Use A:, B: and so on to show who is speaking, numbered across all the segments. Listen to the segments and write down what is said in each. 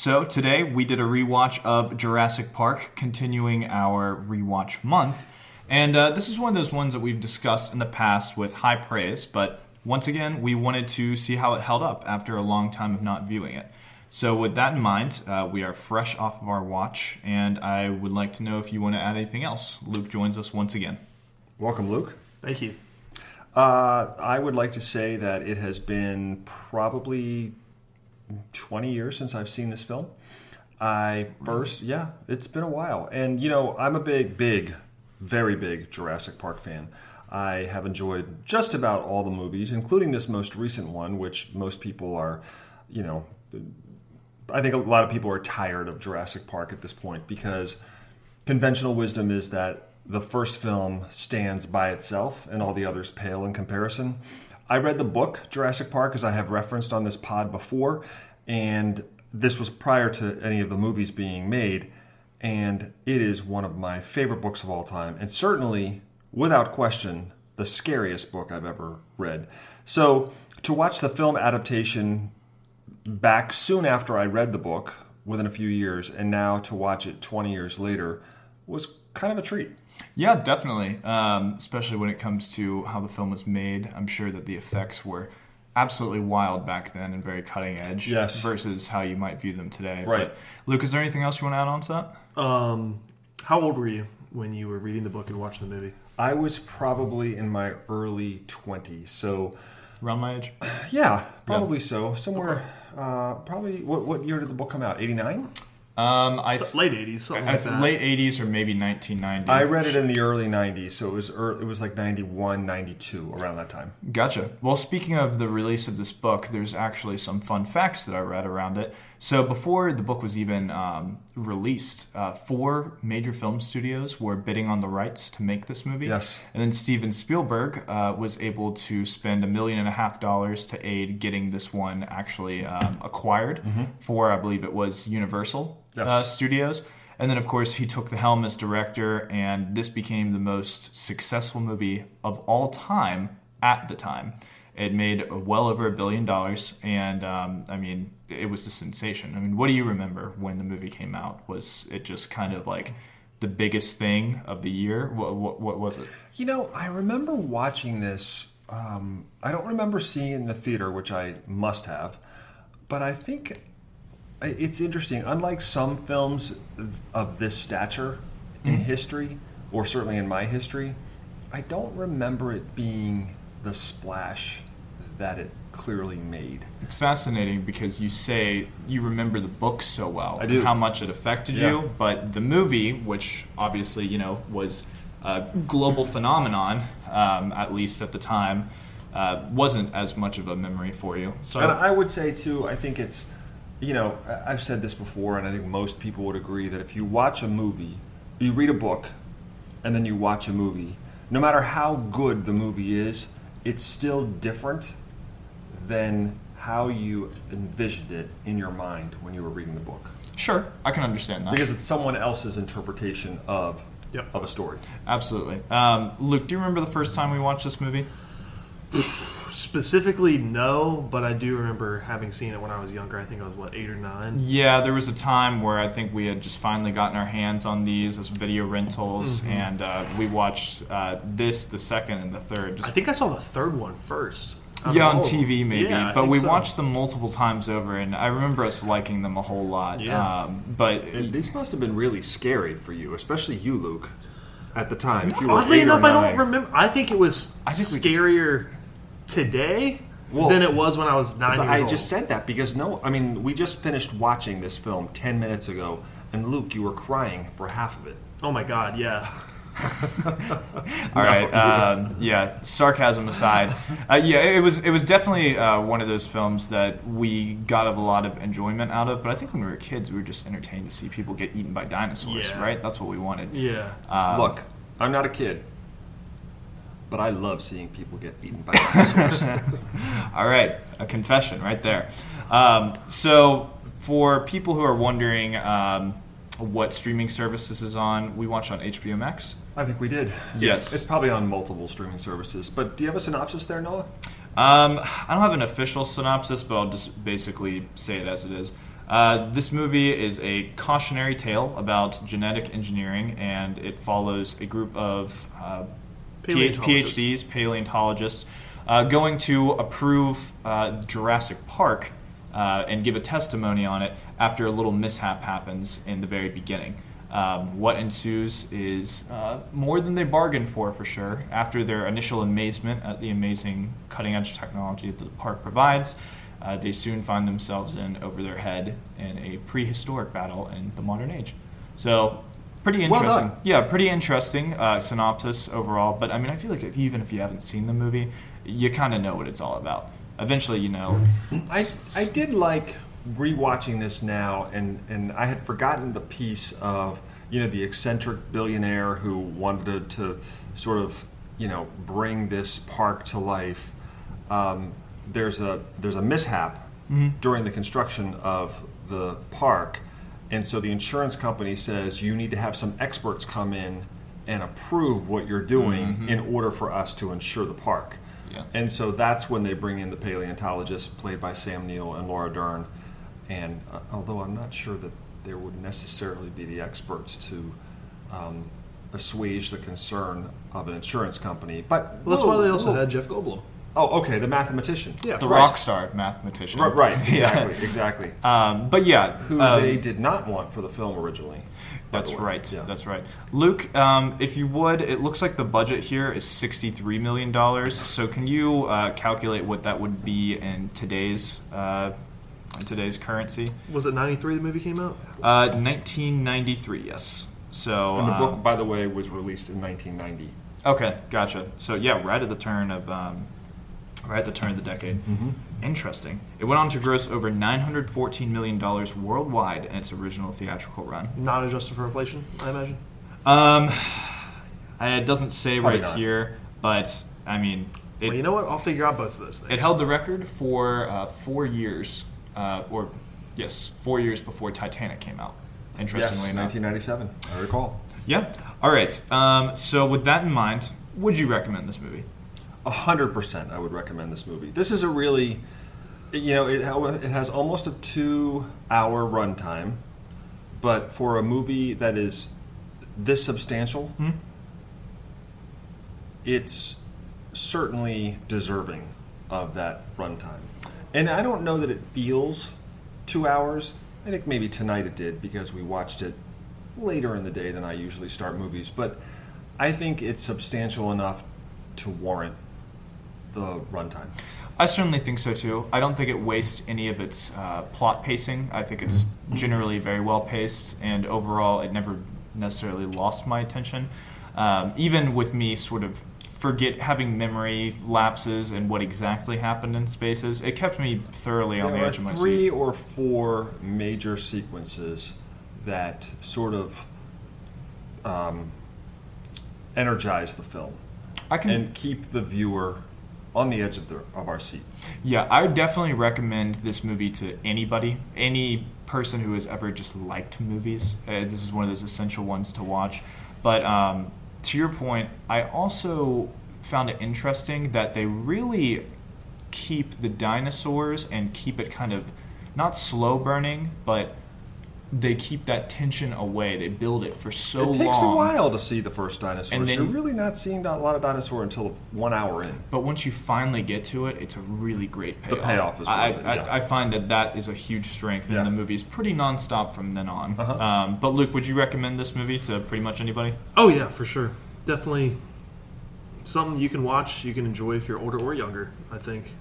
A: So, today we did a rewatch of Jurassic Park, continuing our rewatch month. And uh, this is one of those ones that we've discussed in the past with high praise, but once again, we wanted to see how it held up after a long time of not viewing it. So, with that in mind, uh, we are fresh off of our watch, and I would like to know if you want to add anything else. Luke joins us once again.
B: Welcome, Luke.
C: Thank you.
B: Uh, I would like to say that it has been probably 20 years since I've seen this film. I first, yeah, it's been a while. And, you know, I'm a big, big, very big Jurassic Park fan. I have enjoyed just about all the movies, including this most recent one, which most people are, you know, I think a lot of people are tired of Jurassic Park at this point because conventional wisdom is that the first film stands by itself and all the others pale in comparison. I read the book Jurassic Park as I have referenced on this pod before, and this was prior to any of the movies being made, and it is one of my favorite books of all time, and certainly, without question, the scariest book I've ever read. So to watch the film adaptation back soon after I read the book, within a few years, and now to watch it 20 years later was kind of a treat.
A: Yeah, definitely. Um, especially when it comes to how the film was made. I'm sure that the effects were absolutely wild back then and very cutting edge
B: Yes.
A: versus how you might view them today.
B: Right.
A: But, Luke, is there anything else you want to add on to that?
C: Um, how old were you when you were reading the book and watching the movie?
B: I was probably in my early 20s, so
A: Around my age?
B: yeah, probably so. Somewhere, uh, probably, what, what year did the book come out? 89?
A: Um, I,
C: So- late '80s, something
A: I
C: like that.
A: late 80s or maybe 1990.
B: I read it in the early 90s, so it was ear it was like 91, 92, around that time.
A: Gotcha. Well, speaking of the release of this book, there's actually some fun facts that I read around it. So, before the book was even um, released, uh, four major film studios were bidding on the rights to make this movie.
B: Yes.
A: And then Steven Spielberg uh, was able to spend a million and a half dollars to aid getting this one actually um, acquired for, I believe it was Universal
B: Yes.
A: uh, Studios. And then, of course, he took the helm as director, and this became the most successful movie of all time at the time. It made well over a billion dollars, and um, I mean, it was a sensation. I mean, what do you remember when the movie came out? Was it just kind of like the biggest thing of the year? What, what, what was it?
B: You know, I remember watching this. Um, I don't remember seeing it in the theater, which I must have, but I think it's interesting. Unlike some films of this stature in history, or certainly in my history, I don't remember it being the splash that it clearly made.
A: It's fascinating because you say you remember the book so well
B: I do.
A: and how much it affected
B: Yeah.
A: you, but the movie, which obviously you know was a global phenomenon, um, at least at the time, uh, wasn't as much of a memory for you. So
B: And I would say too, I think it's, you know, I- I've said this before, and I think most people would agree that if you watch a movie, you read a book, and then you watch a movie, no matter how good the movie is, it's still different than how you envisioned it in your mind when you were reading the book,
A: sure, I can understand that.
B: because it's someone else's interpretation of
C: Yep.
B: of a story.
A: Absolutely. Um, Luke, do you remember the first time we watched this movie?
C: Specifically, no, but I do remember having seen it when I was younger. I think I was what eight or nine.
A: Yeah, there was a time where I think we had just finally gotten our hands on these as video rentals,
C: Mm-hmm.
A: and uh, we watched uh, this, the second, and the third. Just
C: I think I saw the third one first. I
A: yeah,
C: don't
A: on. TV maybe,
C: Yeah,
A: but we
C: so.
A: watched them multiple times over, and I remember us liking them a whole lot.
C: Yeah.
A: Um, but
B: And these must have been really scary for you, especially you, Luke, at the time. If you were
C: Oddly enough, I don't
B: nine.
C: remember. I think it was
A: I think we-
C: scarier today
B: Well,
C: than it was when I was nine years old.
B: I
C: old.
B: just said that because no, I mean, we just finished watching this film 10 minutes ago, and Luke, you were crying for half of it.
C: oh my god, yeah.
A: All right. Um, yeah. Sarcasm aside, uh, yeah, it was it was definitely uh, one of those films that we got a lot of enjoyment out of. But I think when we were kids, we were just entertained to see people get eaten by dinosaurs.
C: Yeah.
A: Right. That's what we wanted.
C: Yeah.
A: Uh,
B: Look, I'm not a kid, but I love seeing people get eaten by dinosaurs.
A: All right, a confession right there. Um, so, for people who are wondering um, what streaming service this is on, we watched on HBO Max.
B: I think we did.
A: Yes.
B: It's probably on multiple streaming services. But do you have a synopsis there, Noah?
A: Um, I don't have an official synopsis, but I'll just basically say it as it is. Uh, this movie is a cautionary tale about genetic engineering, and it follows a group of uh,
C: Paleontologists.
A: PhDs, paleontologists, uh, going to approve uh, Jurassic Park uh, and give a testimony on it after a little mishap happens in the very beginning. Um, what ensues is uh, more than they bargained for, for sure. After their initial amazement at the amazing cutting edge technology that the park provides, uh, they soon find themselves in over their head in a prehistoric battle in the modern age. So, pretty
B: Well
A: interesting.
B: done.
A: Yeah, pretty interesting uh, synopsis overall. But I mean, I feel like if, even if you haven't seen the movie, you kind of know what it's all about. Eventually, you know.
B: I, I did like rewatching this now, and, and I had forgotten the piece of you know the eccentric billionaire who wanted to, to sort of you know bring this park to life. Um, there's a there's a mishap during the construction of the park, and so the insurance company says you need to have some experts come in and approve what you're doing in order for us to insure the park.
A: Yeah.
B: And so that's when they bring in the paleontologist, played by Sam Neill and Laura Dern. And uh, although I'm not sure that there would necessarily be the experts to um, assuage the concern of an insurance company, but
C: Well, that's why they also
B: whoa.
C: had Jeff Goldblum.
B: Oh, okay, the mathematician.
C: Yeah.
A: the
B: Right.
A: rock star mathematician.
B: Right, right,
A: Yeah.
B: exactly, exactly.
A: Um, but yeah,
B: Who
A: um,
B: they did not want for the film originally.
A: That's right.
B: Yeah.
A: That's right. Luke, um, if you would, it looks like the budget here is $63 million. So can you uh, calculate what that would be in today's uh, in today's currency?
C: Was it 93 the movie came out?
A: Uh, 1993, yes. So
B: And the
A: um,
B: book, by the way, was released in 1990.
A: Okay, gotcha. So yeah, right at the turn of um, right at the turn of the decade.
B: Mm-hmm.
A: Interesting. It went on to gross over 914 million dollars worldwide in its original theatrical run.
C: Not adjusted for inflation, I imagine.
A: Um, it doesn't say
B: Probably
A: right
B: not.
A: here, but I mean, it,
C: well, you know what? I'll figure out both of those things.
A: it held the record for uh, four years, uh, or yes, four years before Titanic came out.
B: Yes,
A: Interestingly enough.
B: 1997. I recall.
A: Yeah. All right. Um, so with that in mind, would you recommend this movie?
B: A hundred percent, I would recommend this movie. This is a really, you know, it it has almost a two-hour runtime, but for a movie that is this substantial,
A: Hmm?
B: it's certainly deserving of that runtime. And I don't know that it feels two hours. I think maybe tonight it did because we watched it later in the day than I usually start movies. But I think it's substantial enough to warrant the runtime.
A: I certainly think so too. I don't think it wastes any of its uh, plot pacing. I think it's generally very well paced, and overall, it never necessarily lost my attention. Um, even with me sort of forget having memory lapses and what exactly happened in spaces, it kept me thoroughly on
B: there
A: the edge of my seat.
B: three or four major sequences that sort of um, energize the film
A: I can
B: and keep the viewer on the edge of, the, of our seat.
A: Yeah, I would definitely recommend this movie to anybody, any person who has ever just liked movies. Uh, this is one of those essential ones to watch. But um, to your point, I also found it interesting that they really keep the dinosaurs and keep it kind of not slow burning, but they keep that tension away. They build it for so long.
B: it takes
A: long.
B: a while to see the first dinosaurs.
A: And then-
B: You're really not seeing a lot of dinosaur until one hour in.
A: But once you finally get to it, it's a really great payoff.
B: The
A: payoff.
B: payoff is
A: I,
B: worth it,
A: I,
B: yeah.
A: I find that that is a huge strength,
B: Yeah.
A: and the movie is pretty nonstop from then on.
B: Uh-huh.
A: Um, but Luke, would you recommend this movie to pretty much anybody?
C: Oh yeah, for sure. Definitely something you can watch, you can enjoy if you're older or younger. I think.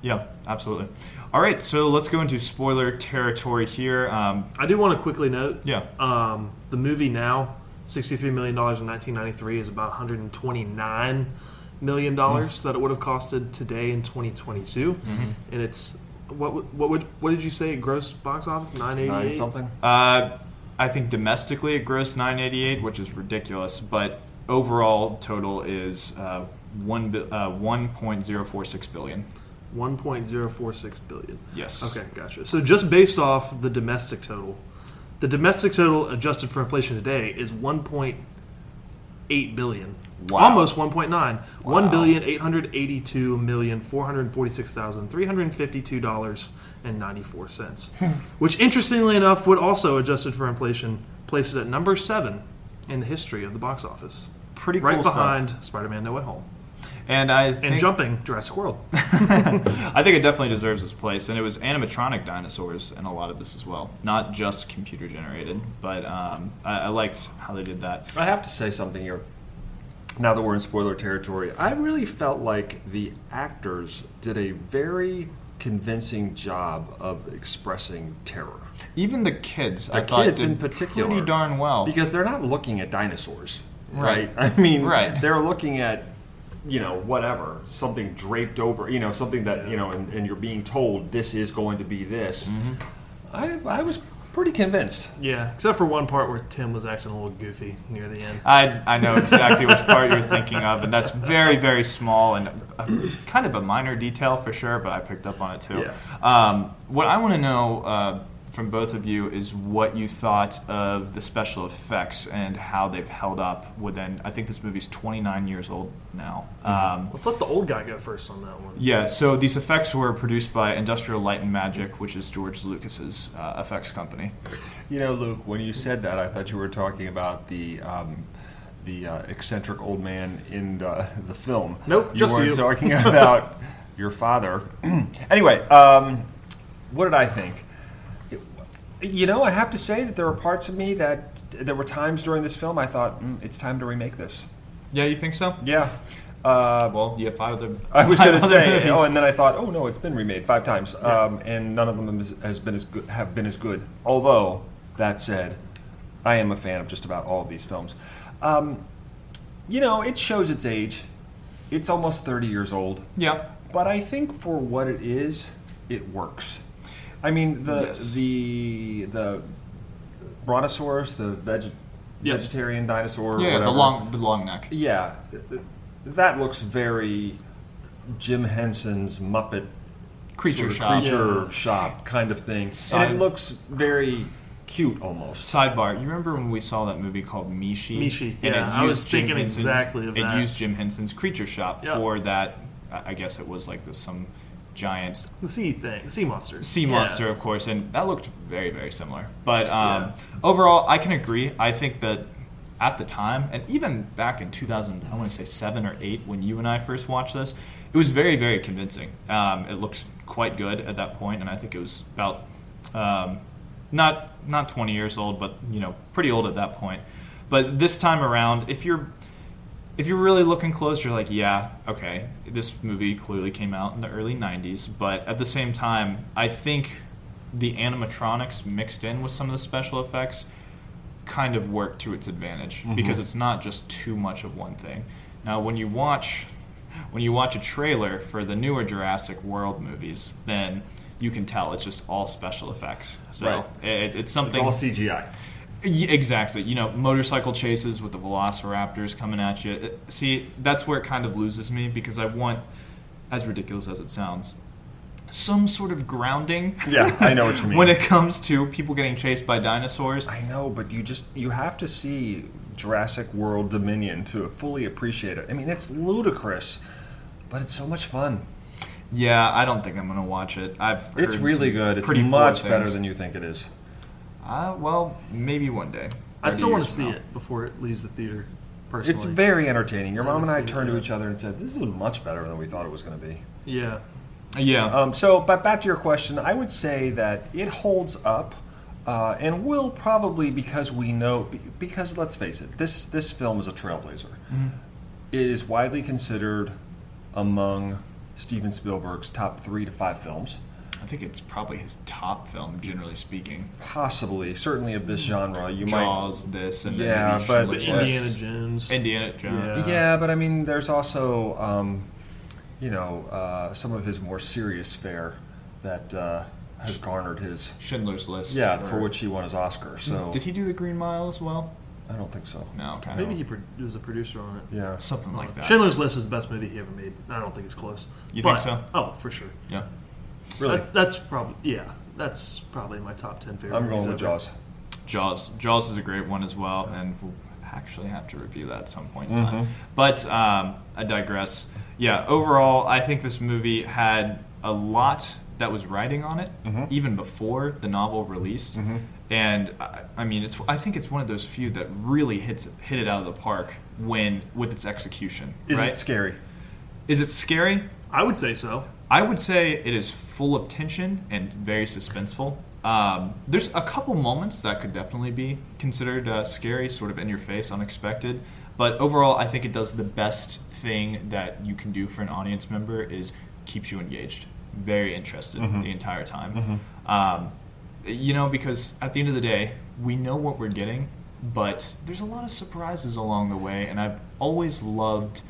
A: Yeah, absolutely. All right, so let's go into spoiler territory here. Um,
C: I do want to quickly note.
A: yeah,
C: Um, the movie now $63 million in 1993 is about $129 million that it would have costed today in 2022. And it's, what, what would, what did you say gross box office? 988?
B: Nine something.
A: Uh, I think domestically it grossed 988, which is ridiculous, but overall total is uh, one uh, 1.046 billion.
C: 1.046 billion.
A: Yes.
C: Okay, gotcha. So just based off the domestic total, the domestic total adjusted for inflation today is 1.8 billion.
A: Wow.
C: Almost 1.9. One billion eight hundred eighty-two million four hundred forty-six thousand three hundred fifty-two dollars and ninety-four cents. Hmm. Which, interestingly enough, would also adjusted for inflation place it at number seven in the history of the box office,
A: Pretty cool
C: right behind Spider-Man: No Way Home
A: And I
C: and jumping Jurassic World.
A: I think it definitely deserves its place. And it was animatronic dinosaurs in a lot of this as well, not just computer generated. But um, I, I liked how they did that.
B: I have to say something here. Now that we're in spoiler territory, I really felt like the actors did a very convincing job of expressing terror.
A: Even the kids,
B: The
A: I thought
B: kids
A: did
B: in particular.
A: pretty darn well.
B: Because they're not looking at dinosaurs,
A: Right.
B: right? I mean,
A: Right.
B: they're looking at, you know, whatever, something draped over, you know, something that, you know, and, and you're being told this is going to be this. I, I was pretty convinced.
C: Yeah, except for one part where Tim was acting a little goofy near the end.
A: I, I know exactly which part you're thinking of, and that's very, very small and a, kind of a minor detail for sure, but I picked up on it too.
C: Yeah.
A: Um, what I want to know uh, from both of you is what you thought of the special effects and how they've held up within. I think this movie's 29 years old now. Um,
C: Let's let the old guy go first on that one.
A: yeah, so these effects were produced by Industrial Light and Magic, which is George Lucas's uh, effects company.
B: You know, Luke, when you said that, I thought you were talking about the um, the uh, eccentric old man in uh, the film.
C: Nope,
B: you
C: just
B: weren't
C: you.
B: talking about your father. anyway, um, what did I think? You know, I have to say that there were parts of me that there were times during this film I thought mm, it's time to remake this.
A: Yeah, you think so?
B: Yeah. Uh,
A: Well, you have five other.
B: I was going to say,
A: movies.
B: oh, and then I thought, oh no, it's been remade five times, um, and none of them has, has been as good. Have been as good. Although that said, I am a fan of just about all of these films. Um, you know, it shows its age. It's almost thirty years old,
A: yeah.
B: but I think for what it is, it works. I mean, the
A: Yes.
B: the the brontosaurus, the veg-
C: Yeah.
B: vegetarian dinosaur,
A: Yeah,
B: whatever.
A: the long, the long neck.
B: Yeah, that looks very Jim Henson's Muppet
A: Creature
B: sort of
A: shop.
B: creature
C: Yeah.
B: shop kind of thing,
A: Side-
B: and it looks very cute almost.
A: Sidebar: You remember when we saw that movie called Mee-Shee?
C: Mee-Shee,
A: And
C: yeah,
A: it
C: I was
A: used Jim
C: thinking
A: Henson's-
C: exactly of that.
A: it used Jim Henson's Creature Shop
C: Yeah.
A: for that. I I guess it was like this some giant
C: The sea thing, the sea monster.
A: sea
C: Yeah.
A: monster, of course, and that looked very, very similar. But um,
C: Yeah.
A: overall, I can agree. I think that at the time, and even back in 2000, I want to say seven or eight, when you and I first watched this, it was very, very convincing. Um, it looked quite good at that point, and I think it was about um, not not 20 years old, but you know, pretty old at that point. But this time around, if you're if you're really looking close, you're like, yeah, okay, this movie clearly came out in the early 90s, but at the same time, I think the animatronics mixed in with some of the special effects kind of work to its advantage mm-hmm. because it's not just too much of one thing. Now, when you watch when you watch a trailer for the newer Jurassic World movies, then you can tell it's just all special effects. So
B: Right.
A: it, it's
B: It's
A: something
B: all CGI.
A: Exactly. You know, motorcycle chases with the velociraptors coming at you. Uh, see, that's where it kind of loses me because I want, as ridiculous as it sounds, some sort of grounding.
B: Yeah, I know what you mean.
A: when it comes to people getting chased by dinosaurs.
B: I know, but you just you have to see Jurassic World Dominion to fully appreciate it. I mean, it's ludicrous, but it's so much fun.
A: Yeah, I don't think I'm gonna watch it. I've
B: It's really good. It's much better than you think it is.
A: Uh, well, maybe one day.
C: I still want to see
A: now.
C: it before it leaves the theater. Personally,
B: It's very entertaining. Your
C: I
B: mom and I turned
C: it
B: to each other and said, "This is much better than we thought it was going to be."
C: yeah.
A: Yeah.
B: Um, so, but back to your question, I would say that it holds up, uh, and will probably because we know be- because let's face it, this this film is a trailblazer. It is widely considered among Steven Spielberg's top three to five films.
A: I think it's probably his top film, generally speaking.
B: Possibly, certainly of this genre, you
A: Jaws, this, and
B: Yeah,
A: then maybe
B: but-
C: The Indiana
A: List.
C: Jones.
A: Indiana Jones.
C: Yeah.
B: Yeah, but I mean, there's also, um, you know, uh, some of his more serious fare that uh, has garnered his.
A: Schindler's List.
B: Yeah,
A: or-
B: for which he won his Oscar. So
A: Did he do the Green Mile as well?
B: I don't think so.
A: No, okay.
C: Maybe he pro- was a producer on it.
B: Yeah.
A: something like that.
C: Schindler's List is the best movie he ever made. I don't think it's close.
A: You
C: But-
A: think so?
C: Oh, for sure.
A: Yeah.
B: Really,
C: That- that's probably yeah. That's probably my top ten favorite.
B: I'm going
C: movies
B: with
C: ever.
B: Jaws.
A: Jaws. Jaws is a great one as well, and we'll actually have to review that at some point in time.
B: Mhm.
A: But um, I digress. Yeah, overall, I think this movie had a lot that was riding on it,
B: Mhm.
A: even before the novel released.
B: Mhm.
A: And I, I mean, it's I think it's one of those few that really hits hit it out of the park when with its execution.
B: Is
A: right?
B: it scary?
A: Is it scary?
C: I would say so.
A: I would say it is full of tension and very suspenseful. Um, there's a couple moments that could definitely be considered uh, scary, sort of in your face, unexpected. But overall, I think it does the best thing that you can do for an audience member is keeps you engaged, very interested
B: Mhm.
A: the entire time.
B: Mhm.
A: Um, you know, because at the end of the day, we know what we're getting, but there's a lot of surprises along the way, and I've always loved.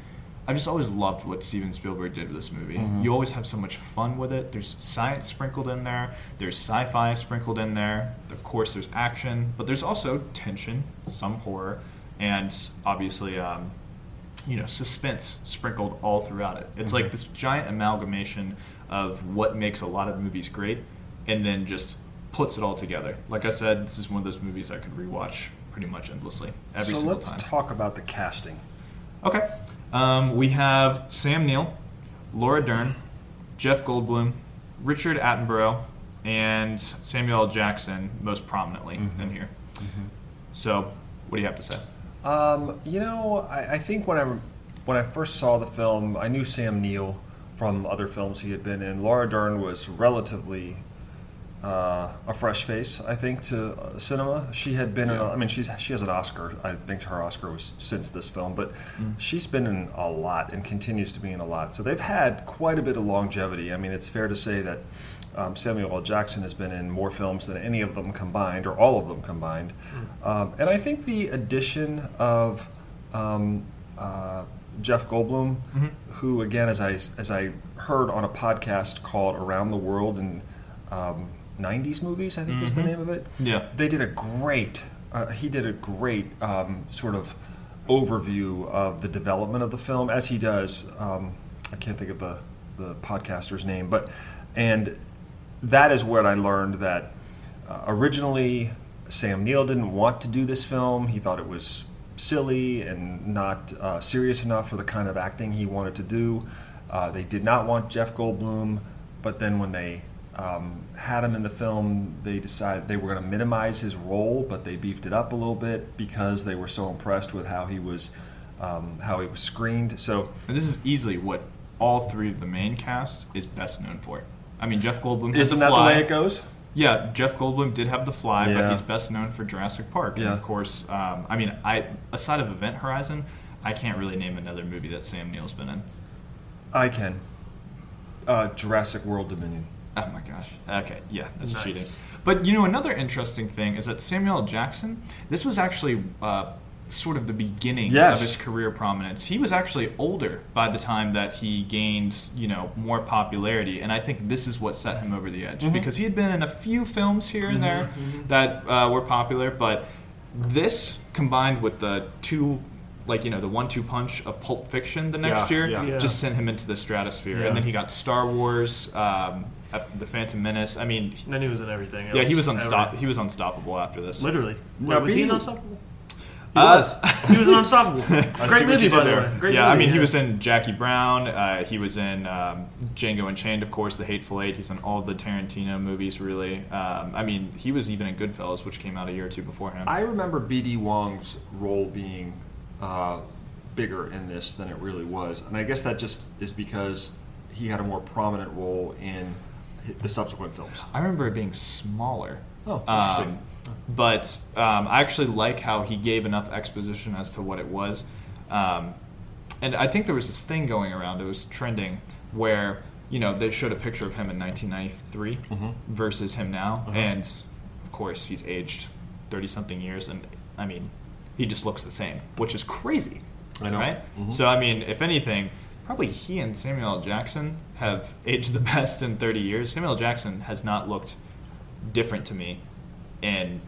A: I've just always loved what Steven Spielberg did with this movie.
B: Mhm.
A: You always have so much fun with it. There's science sprinkled in there. There's sci-fi sprinkled in there. Of course, there's action, but there's also tension, some horror, and obviously, um, you know, suspense sprinkled all throughout it. It's like this giant amalgamation of what makes a lot of movies great, and then just puts it all together. Like I said, this is one of those movies I could rewatch pretty much endlessly every
B: so
A: single
B: let's talk about the casting.
A: Okay. Um, we have Sam Neill, Laura Dern, Jeff Goldblum, Richard Attenborough, and Samuel L. Jackson most prominently
B: Mhm.
A: in here. So, what do you have to say?
B: Um, you know, I, I think when I when I first saw the film, I knew Sam Neill from other films he had been in. Laura Dern was relatively uh, a fresh face, I think, to uh, cinema. She had been, in,
A: Yeah.
B: I mean, she's she has an Oscar. I think her Oscar was since this film, but she's been in a lot and continues to be in a lot. So they've had quite a bit of longevity. I mean, it's fair to say that. Um, Samuel L. Jackson has been in more films than any of them combined, or all of them combined. Um, and I think the addition of um, uh, Jeff Goldblum,
A: Mhm.
B: who again, as I as I heard on a podcast called Around the World in um, '90s movies, I think is the
A: Mhm.
B: name of it.
A: Yeah.
B: They did a great. Uh, he did a great um, sort of overview of the development of the film, as he does. Um, I can't think of the the podcaster's name, but and that is what I learned that uh, originally Sam Neill didn't want to do this film. He thought it was silly and not uh, serious enough for the kind of acting he wanted to do. Uh, they did not want Jeff Goldblum, but then when they um, had him in the film, they decided they were going to minimize his role, but they beefed it up a little bit because they were so impressed with how he was um, how he was screened. So
A: And this is easily what all three of the main cast is best known for. I mean, Jeff Goldblum.
B: isn't
A: the
B: that the way it goes?
A: Yeah, Jeff Goldblum did have the fly, but he's best known for Jurassic Park. And
B: Yeah.
A: of course, um, I mean, I aside of Event Horizon, I can't really name another movie that Sam Neill's been in.
B: I can. Uh, Jurassic World Dominion.
A: Oh my gosh. Okay, yeah, that's
C: Nice.
A: cheating. But you know, another interesting thing is that Samuel Jackson. This was actually uh, sort of the beginning
B: Yes.
A: of his career prominence. He was actually older by the time that he gained, you know, more popularity, and I think this is what set him over the edge
B: Mhm.
A: because he had been in a few films here and there that uh, were popular, but this combined with the two. Like you know, the one-two punch of Pulp Fiction the next
B: Yeah,
A: year
B: yeah.
C: Yeah.
A: just sent him into the stratosphere,
B: Yeah.
A: and then he got Star Wars, um, the Phantom Menace. I mean,
C: And then he was in everything.
A: yeah, he was
C: else
A: unstop.
C: ever.
A: He was unstoppable after this.
C: Literally.
B: Now,
C: Wait, was he in
B: being-
C: Unstoppable? He
A: Uh,
C: was. He was in Unstoppable. Great
B: what
C: movie,
B: you did
C: by the
B: there.
C: way. Great
A: yeah, I
C: movie,
A: mean, he was in Jackie Brown. Uh, he was in um, Django Unchained, of course, The Hateful Eight. He's in all the Tarantino movies, really. Um, I mean, he was even in Goodfellas, which came out a year or two beforehand.
B: I remember B.D. Wong's role being uh, bigger in this than it really was, and I guess that just is because he had a more prominent role in hi- the subsequent films.
A: I remember it being smaller.
B: Oh, interesting.
A: Um, but um, I actually like how he gave enough exposition as to what it was. Um, and I think there was this thing going around, it was trending, where you know, they showed a picture of him in 1993
B: Mm-hmm.
A: versus him now,
B: Uh-huh.
A: and of course he's aged 30 something years, and I mean, he just looks the same, which is crazy,
B: I know.
A: right?
B: Mhm.
A: So I mean, if anything, probably he and Samuel L. Jackson have aged the best in 30 years. Samuel L. Jackson has not looked different to me, in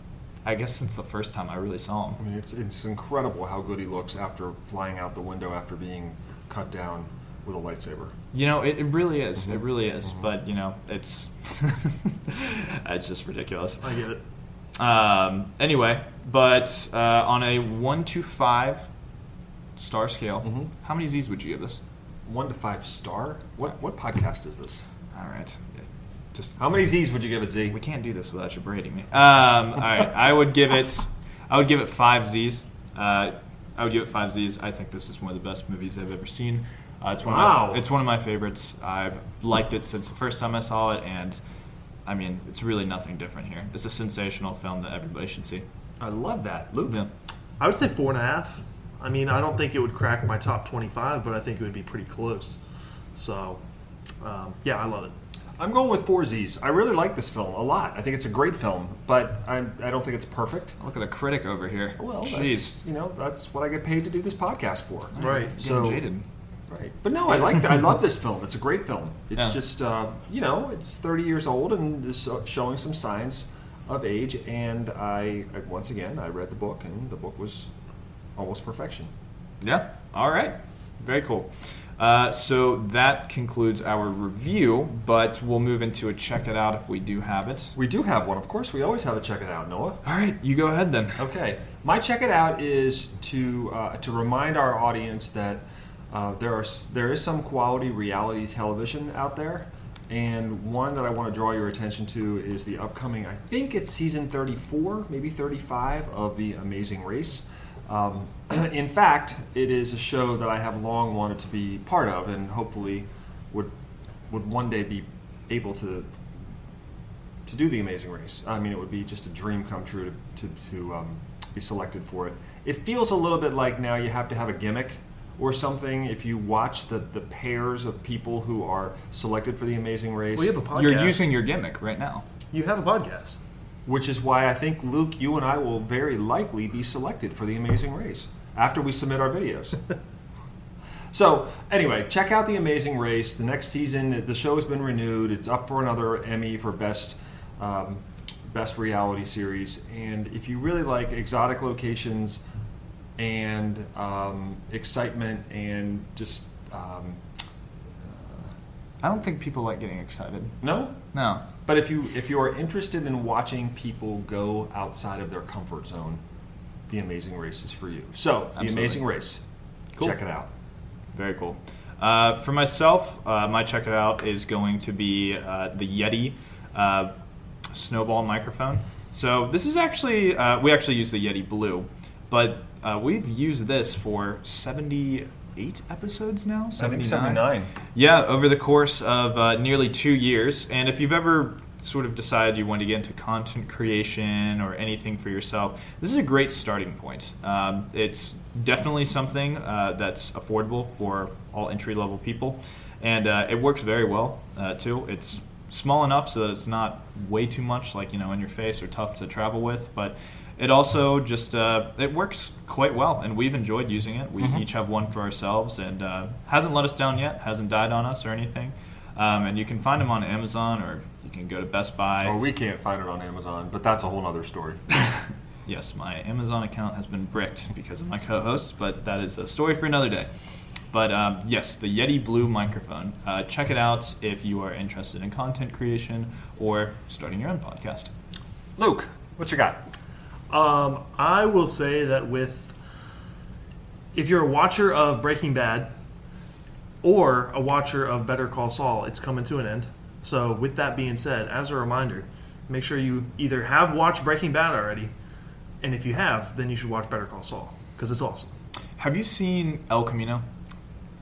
A: I guess since the first time I really saw him.
B: I mean, it's it's incredible how good he looks after flying out the window after being cut down with a lightsaber.
A: You know, it, it really is.
B: Mm-hmm.
A: It really is. But you know, it's it's just ridiculous.
C: I get it.
A: Um, anyway, but uh, on a one to five star scale,
B: Mhm.
A: how many Z's would you give this?
B: One to five star. What what podcast is this?
A: All right, just
B: How many Z's would you give it, Z?
A: we can't do this without you berating me. Um, all right, I would give it. I would give it five Z's. Uh, I would give it five Z's. I think this is one of the best movies I've ever seen. Uh, it's one
B: Wow.
A: Of my, it's one of my favorites. I've liked it since the first time I saw it, and I mean, it's really nothing different here. It's a sensational film that everybody should see.
B: I love that, Luke.
A: Yeah.
C: I would say four and a half. I mean, I don't think it would crack my top 25, but I think it would be pretty close. So, um, yeah, I love it.
B: I'm going with four Z's. I really like this film a lot. I think it's a great film, but I, I don't think it's perfect.
A: Look at the critic over here.
B: Well,
A: jeez,
B: that's, you know, that's what I get paid to do this podcast for.
C: Right.
B: So-
A: jaded.
B: Right. But no, I like I love this film. It's a great film. It's
A: Yeah.
B: just uh, you know, it's 30 years old and is showing some signs of age. And I I- once again I read the book and the book was almost perfection.
A: Yeah. All right. Very cool. Uh, so that concludes our review, but we'll move into a check it out if we do have it.
B: We do have one, of course. We always have a check it out, Noah.
A: All right, you go ahead then.
B: Okay, my check it out is to uh, to remind our audience that uh, there are there is some quality reality television out there, and one that I want to draw your attention to is the upcoming. I think it's season 34, maybe 35 of the Amazing Race. Um, in fact, it is a show that I have long wanted to be part of, and hopefully would would one day be able to to do the Amazing Race. I mean, it would be just a dream come true to, to, to um, be selected for it. It feels a little bit like now you have to have a gimmick or something if you watch the, the pairs of people who are selected for the Amazing Race.
C: We have a podcast.
A: You're using your gimmick right now.
C: You have a podcast.
B: Which is why I think, Luke, you and I will very likely be selected for the Amazing Race after we submit our videos. so, anyway, check out the Amazing Race. The next season, the show has been renewed. It's up for another Emmy for best um, best reality series. And if you really like exotic locations and um, excitement and just um,
A: I don't think people like getting excited.
B: no,
A: No.
B: But if you if you are interested in watching people go outside of their comfort zone, The Amazing Race is for you. So, The Amazing Race,
A: Cool.
B: check it out.
A: Very cool. Uh, for myself, uh, my check it out is going to be uh, the Yeti uh, snowball microphone. So this is actually uh, we actually use the Yeti Blue, but uh, we've used this for seventy-eight episodes now. seventy-nine. Yeah, over the course of uh, nearly two years. And if you've ever sort of decided you want to get into content creation or anything for yourself, this is a great starting point. Um, it's definitely something uh, that's affordable for all entry level people. And uh, it works very well, uh, too. It's small enough so that it's not way too much, like, you know, in your face or tough to travel with. But it also just uh, it works quite well and we've enjoyed using it. We each have one for ourselves and uh, hasn't let us down yet hasn't died on us or anything. Um, and you can find them on amazon or you can go to best buy.
B: Or we can't find it on Amazon, but that's a whole other story.
A: yes my amazon account has been bricked because of my co-hosts but that is a story for another day. But um, yes the yeti blue microphone. Uh, check it out if you are interested in content creation or starting your own podcast.
B: Luke, what you got?
C: Um, I will say that with if you're a watcher of Breaking Bad or a watcher of Better Call Saul, it's coming to an end. So, with that being said, as a reminder, make sure you either have watched Breaking Bad already, and if you have, then you should watch Better Call Saul because it's awesome.
A: have you seen el camino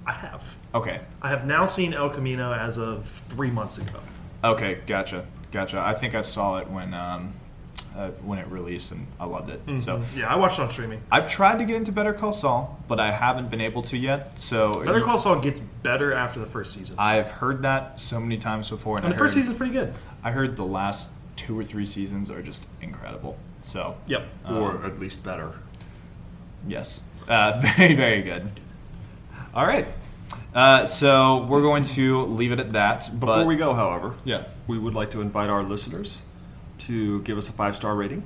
C: I have.
A: okay
C: I have now seen El Camino as of three months ago.
A: Okay, gotcha, gotcha. I think I saw it when um, uh, when it released, and I loved it. So
C: Yeah, I watched it on streaming.
A: I've tried to get into Better Call Saul, but I haven't been able to yet. So
C: Better Call Saul gets better after the first season.
A: I've heard that so many times before, and,
C: and
A: I
C: the first
A: heard-
C: season's pretty good.
A: I heard the last two or three seasons are just incredible. So
C: Yep.
B: or at least better.
A: Yes. Uh, very, very good. All right. Uh, so we're going to leave it at that.
B: Before we go, however,
A: Yeah.
B: we would like to invite our listeners to give us a five star rating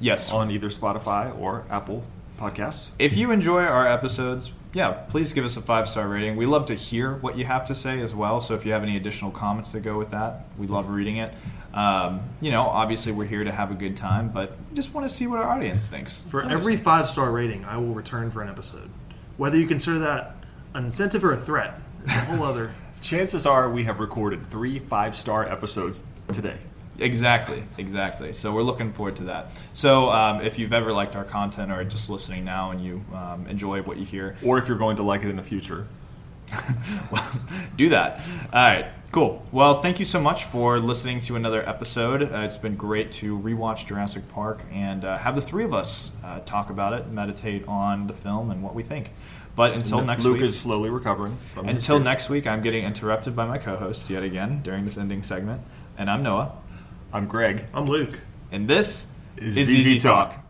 A: Yes.
B: on either Spotify or Apple Podcasts.
A: If you enjoy our episodes, yeah, please give us a five star rating. We love to hear what you have to say as well. So if you have any additional comments that go with that, we love reading it. Um, you know, obviously we're here to have a good time, but we just want to see what our audience thinks.
C: For every five star rating, I will return for an episode. Whether you consider that an incentive or a threat is a whole other.
B: Chances are we have recorded three five star episodes today.
A: Exactly, exactly. So we're looking forward to that. So um, if you've ever liked our content or just listening now and you um, enjoy what you hear,
B: Or if you're going to like it in the future.
A: do that. All right, cool. Well, thank you so much for listening to another episode. Uh, it's been great to rewatch Jurassic Park and uh, have the three of us uh, talk about it, meditate on the film and what we think. But until next
B: Luke
A: week,
B: is slowly recovering.
A: Until next week, I'm getting interrupted by my co-hosts yet again during this ending segment, and I'm Noah,
B: I'm Greg.
C: I'm Luke.
A: and this is
B: ZZ
A: ZZ
B: Talk.
A: Talk.